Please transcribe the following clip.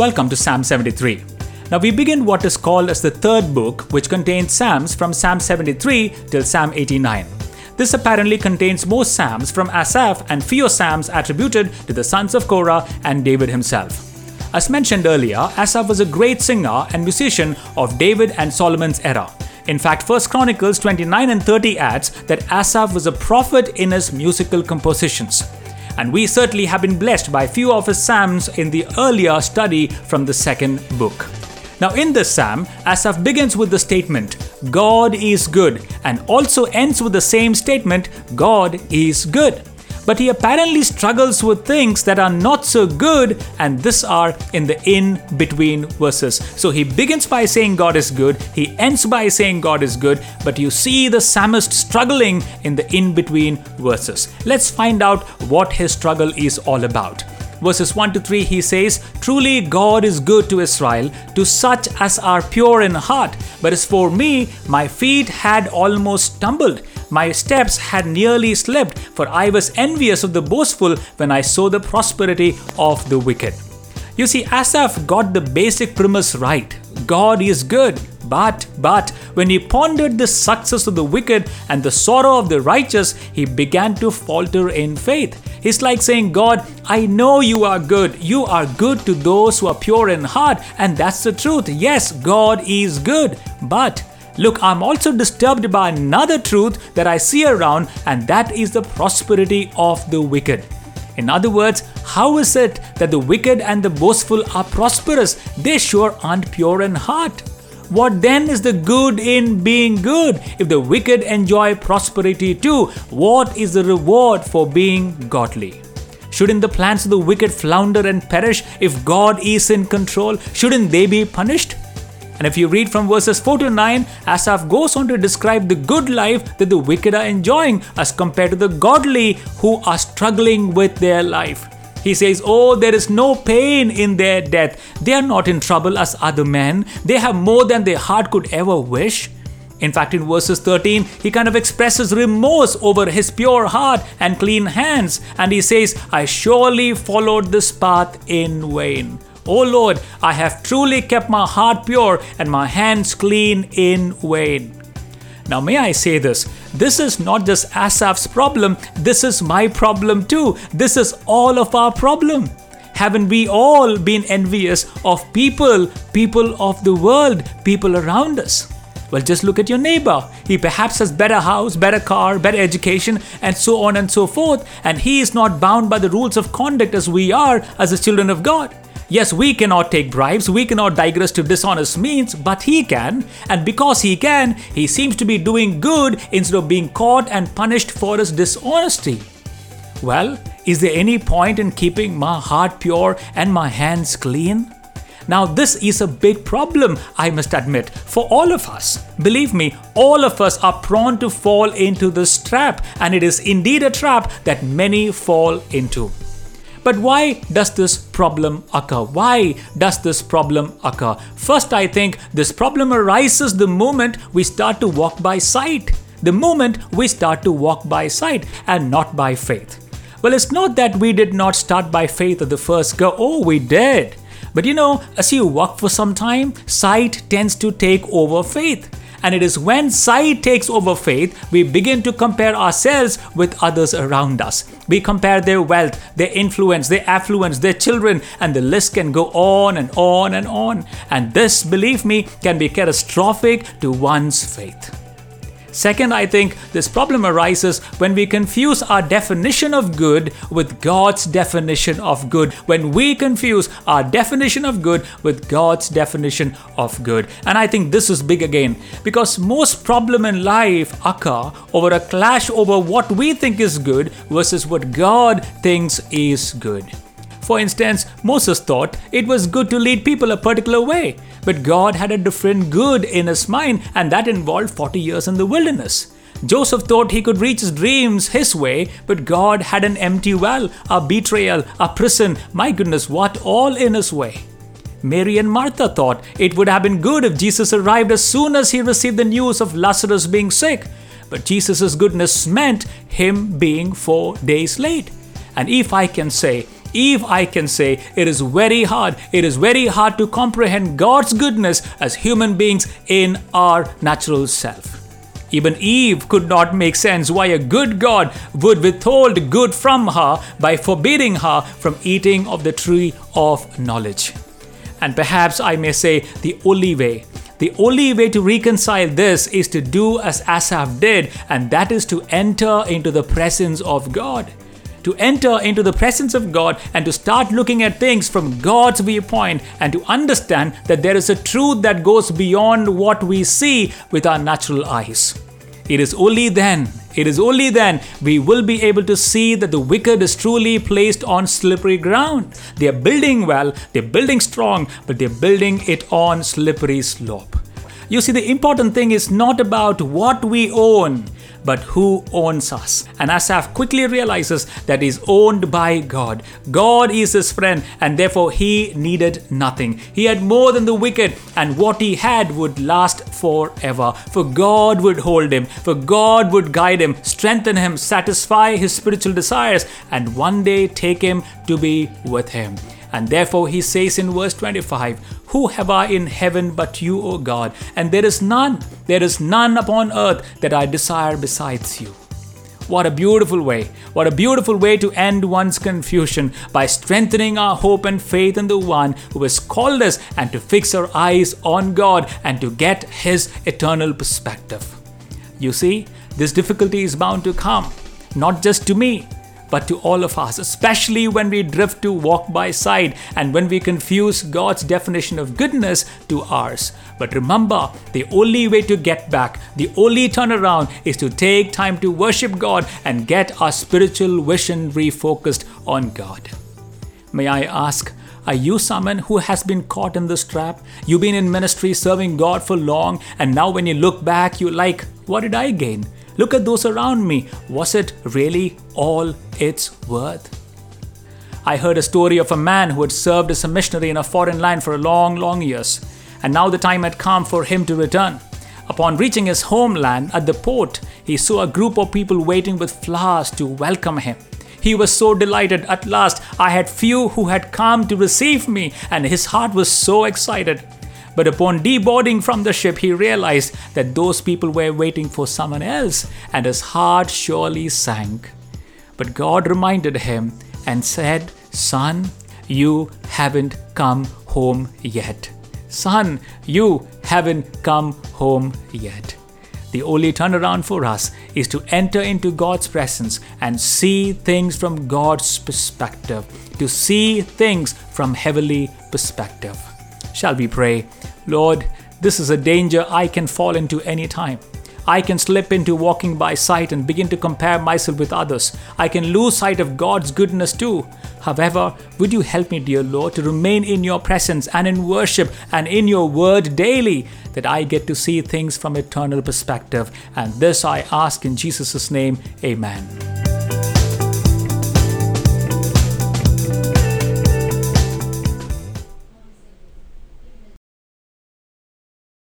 Welcome to Psalm 73. Now we begin what is called as the third book, which contains Psalms from Psalm 73 till Psalm 89. This apparently contains more Psalms from Asaph and fewer Psalms attributed to the sons of Korah and David himself. As mentioned earlier, Asaph was a great singer and musician of David and Solomon's era. In fact, 1 Chronicles 29 and 30 adds that Asaph was a prophet in his musical compositions. And we certainly have been blessed by a few of his psalms in the earlier study from the second book. Now, in this psalm, Asaph begins with the statement, God is good, and also ends with the same statement, God is good but he apparently struggles with things that are not so good, and this are in the in between verses. So he begins by saying God is good, he ends by saying God is good, but you see the psalmist struggling in the in between verses. Let's find out what his struggle is all about verses 1 to 3, he says, Truly God is good to Israel, to such as are pure in heart. But as for me, my feet had almost stumbled. My steps had nearly slipped, for I was envious of the boastful when I saw the prosperity of the wicked. You see, Asaph got the basic premise right God is good. But, but, when he pondered the success of the wicked and the sorrow of the righteous, he began to falter in faith. It's like saying, God, I know you are good. You are good to those who are pure in heart, and that's the truth. Yes, God is good. But Look, I'm also disturbed by another truth that I see around, and that is the prosperity of the wicked. In other words, how is it that the wicked and the boastful are prosperous? They sure aren't pure in heart. What then is the good in being good? If the wicked enjoy prosperity too, what is the reward for being godly? Shouldn't the plans of the wicked flounder and perish if God is in control? Shouldn't they be punished? And if you read from verses 4 to 9, Asaph goes on to describe the good life that the wicked are enjoying as compared to the godly who are struggling with their life. He says, Oh, there is no pain in their death. They are not in trouble as other men. They have more than their heart could ever wish. In fact, in verses 13, he kind of expresses remorse over his pure heart and clean hands. And he says, I surely followed this path in vain. O Lord, I have truly kept my heart pure and my hands clean in vain. Now, may I say this? This is not just Asaph's problem, this is my problem too. This is all of our problem. Haven't we all been envious of people, people of the world, people around us? Well, just look at your neighbor. He perhaps has better house, better car, better education, and so on and so forth, and he is not bound by the rules of conduct as we are as the children of God. Yes, we cannot take bribes, we cannot digress to dishonest means, but he can, and because he can, he seems to be doing good instead of being caught and punished for his dishonesty. Well, is there any point in keeping my heart pure and my hands clean? Now, this is a big problem, I must admit, for all of us. Believe me, all of us are prone to fall into this trap, and it is indeed a trap that many fall into. But why does this problem occur? Why does this problem occur? First, I think this problem arises the moment we start to walk by sight. The moment we start to walk by sight and not by faith. Well, it's not that we did not start by faith at the first go. Oh, we did. But you know, as you walk for some time, sight tends to take over faith. And it is when sight takes over faith, we begin to compare ourselves with others around us. We compare their wealth, their influence, their affluence, their children, and the list can go on and on and on. And this, believe me, can be catastrophic to one's faith. Second, I think this problem arises when we confuse our definition of good with God's definition of good. When we confuse our definition of good with God's definition of good. And I think this is big again because most problem in life occur over a clash over what we think is good versus what God thinks is good. For instance, Moses thought it was good to lead people a particular way, but God had a different good in his mind, and that involved 40 years in the wilderness. Joseph thought he could reach his dreams his way, but God had an empty well, a betrayal, a prison, my goodness, what all in his way. Mary and Martha thought it would have been good if Jesus arrived as soon as he received the news of Lazarus being sick, but Jesus' goodness meant him being four days late. And if I can say, Eve, I can say, it is very hard. It is very hard to comprehend God's goodness as human beings in our natural self. Even Eve could not make sense why a good God would withhold good from her by forbidding her from eating of the tree of knowledge. And perhaps I may say the only way the only way to reconcile this is to do as Asaph did, and that is to enter into the presence of God. To enter into the presence of God and to start looking at things from God's viewpoint and to understand that there is a truth that goes beyond what we see with our natural eyes. It is only then, it is only then we will be able to see that the wicked is truly placed on slippery ground. They are building well, they're building strong, but they're building it on slippery slope. You see, the important thing is not about what we own, but who owns us. And Asaph quickly realizes that he's owned by God. God is his friend, and therefore he needed nothing. He had more than the wicked, and what he had would last forever. For God would hold him, for God would guide him, strengthen him, satisfy his spiritual desires, and one day take him to be with him. And therefore he says in verse 25, Who have I in heaven but you, O God? And there is none, there is none upon earth that I desire besides you. What a beautiful way. What a beautiful way to end one's confusion by strengthening our hope and faith in the one who has called us and to fix our eyes on God and to get his eternal perspective. You see, this difficulty is bound to come, not just to me, but to all of us, especially when we drift to walk by side and when we confuse God's definition of goodness to ours. But remember, the only way to get back, the only turnaround is to take time to worship God and get our spiritual vision refocused on God. May I ask, are you someone who has been caught in this trap? You've been in ministry serving God for long, and now when you look back, you're like, what did I gain? Look at those around me. Was it really all it's worth? I heard a story of a man who had served as a missionary in a foreign land for long, long years, and now the time had come for him to return. Upon reaching his homeland at the port, he saw a group of people waiting with flowers to welcome him. He was so delighted. At last, I had few who had come to receive me, and his heart was so excited. But upon deboarding from the ship, he realized that those people were waiting for someone else, and his heart surely sank. But God reminded him and said, Son, you haven't come home yet. Son, you haven't come home yet. The only turnaround for us is to enter into God's presence and see things from God's perspective, to see things from heavenly perspective. Shall we pray? Lord, this is a danger I can fall into any time. I can slip into walking by sight and begin to compare myself with others. I can lose sight of God's goodness too. However, would you help me, dear Lord, to remain in your presence and in worship and in your word daily, that I get to see things from eternal perspective. And this I ask in Jesus' name, Amen.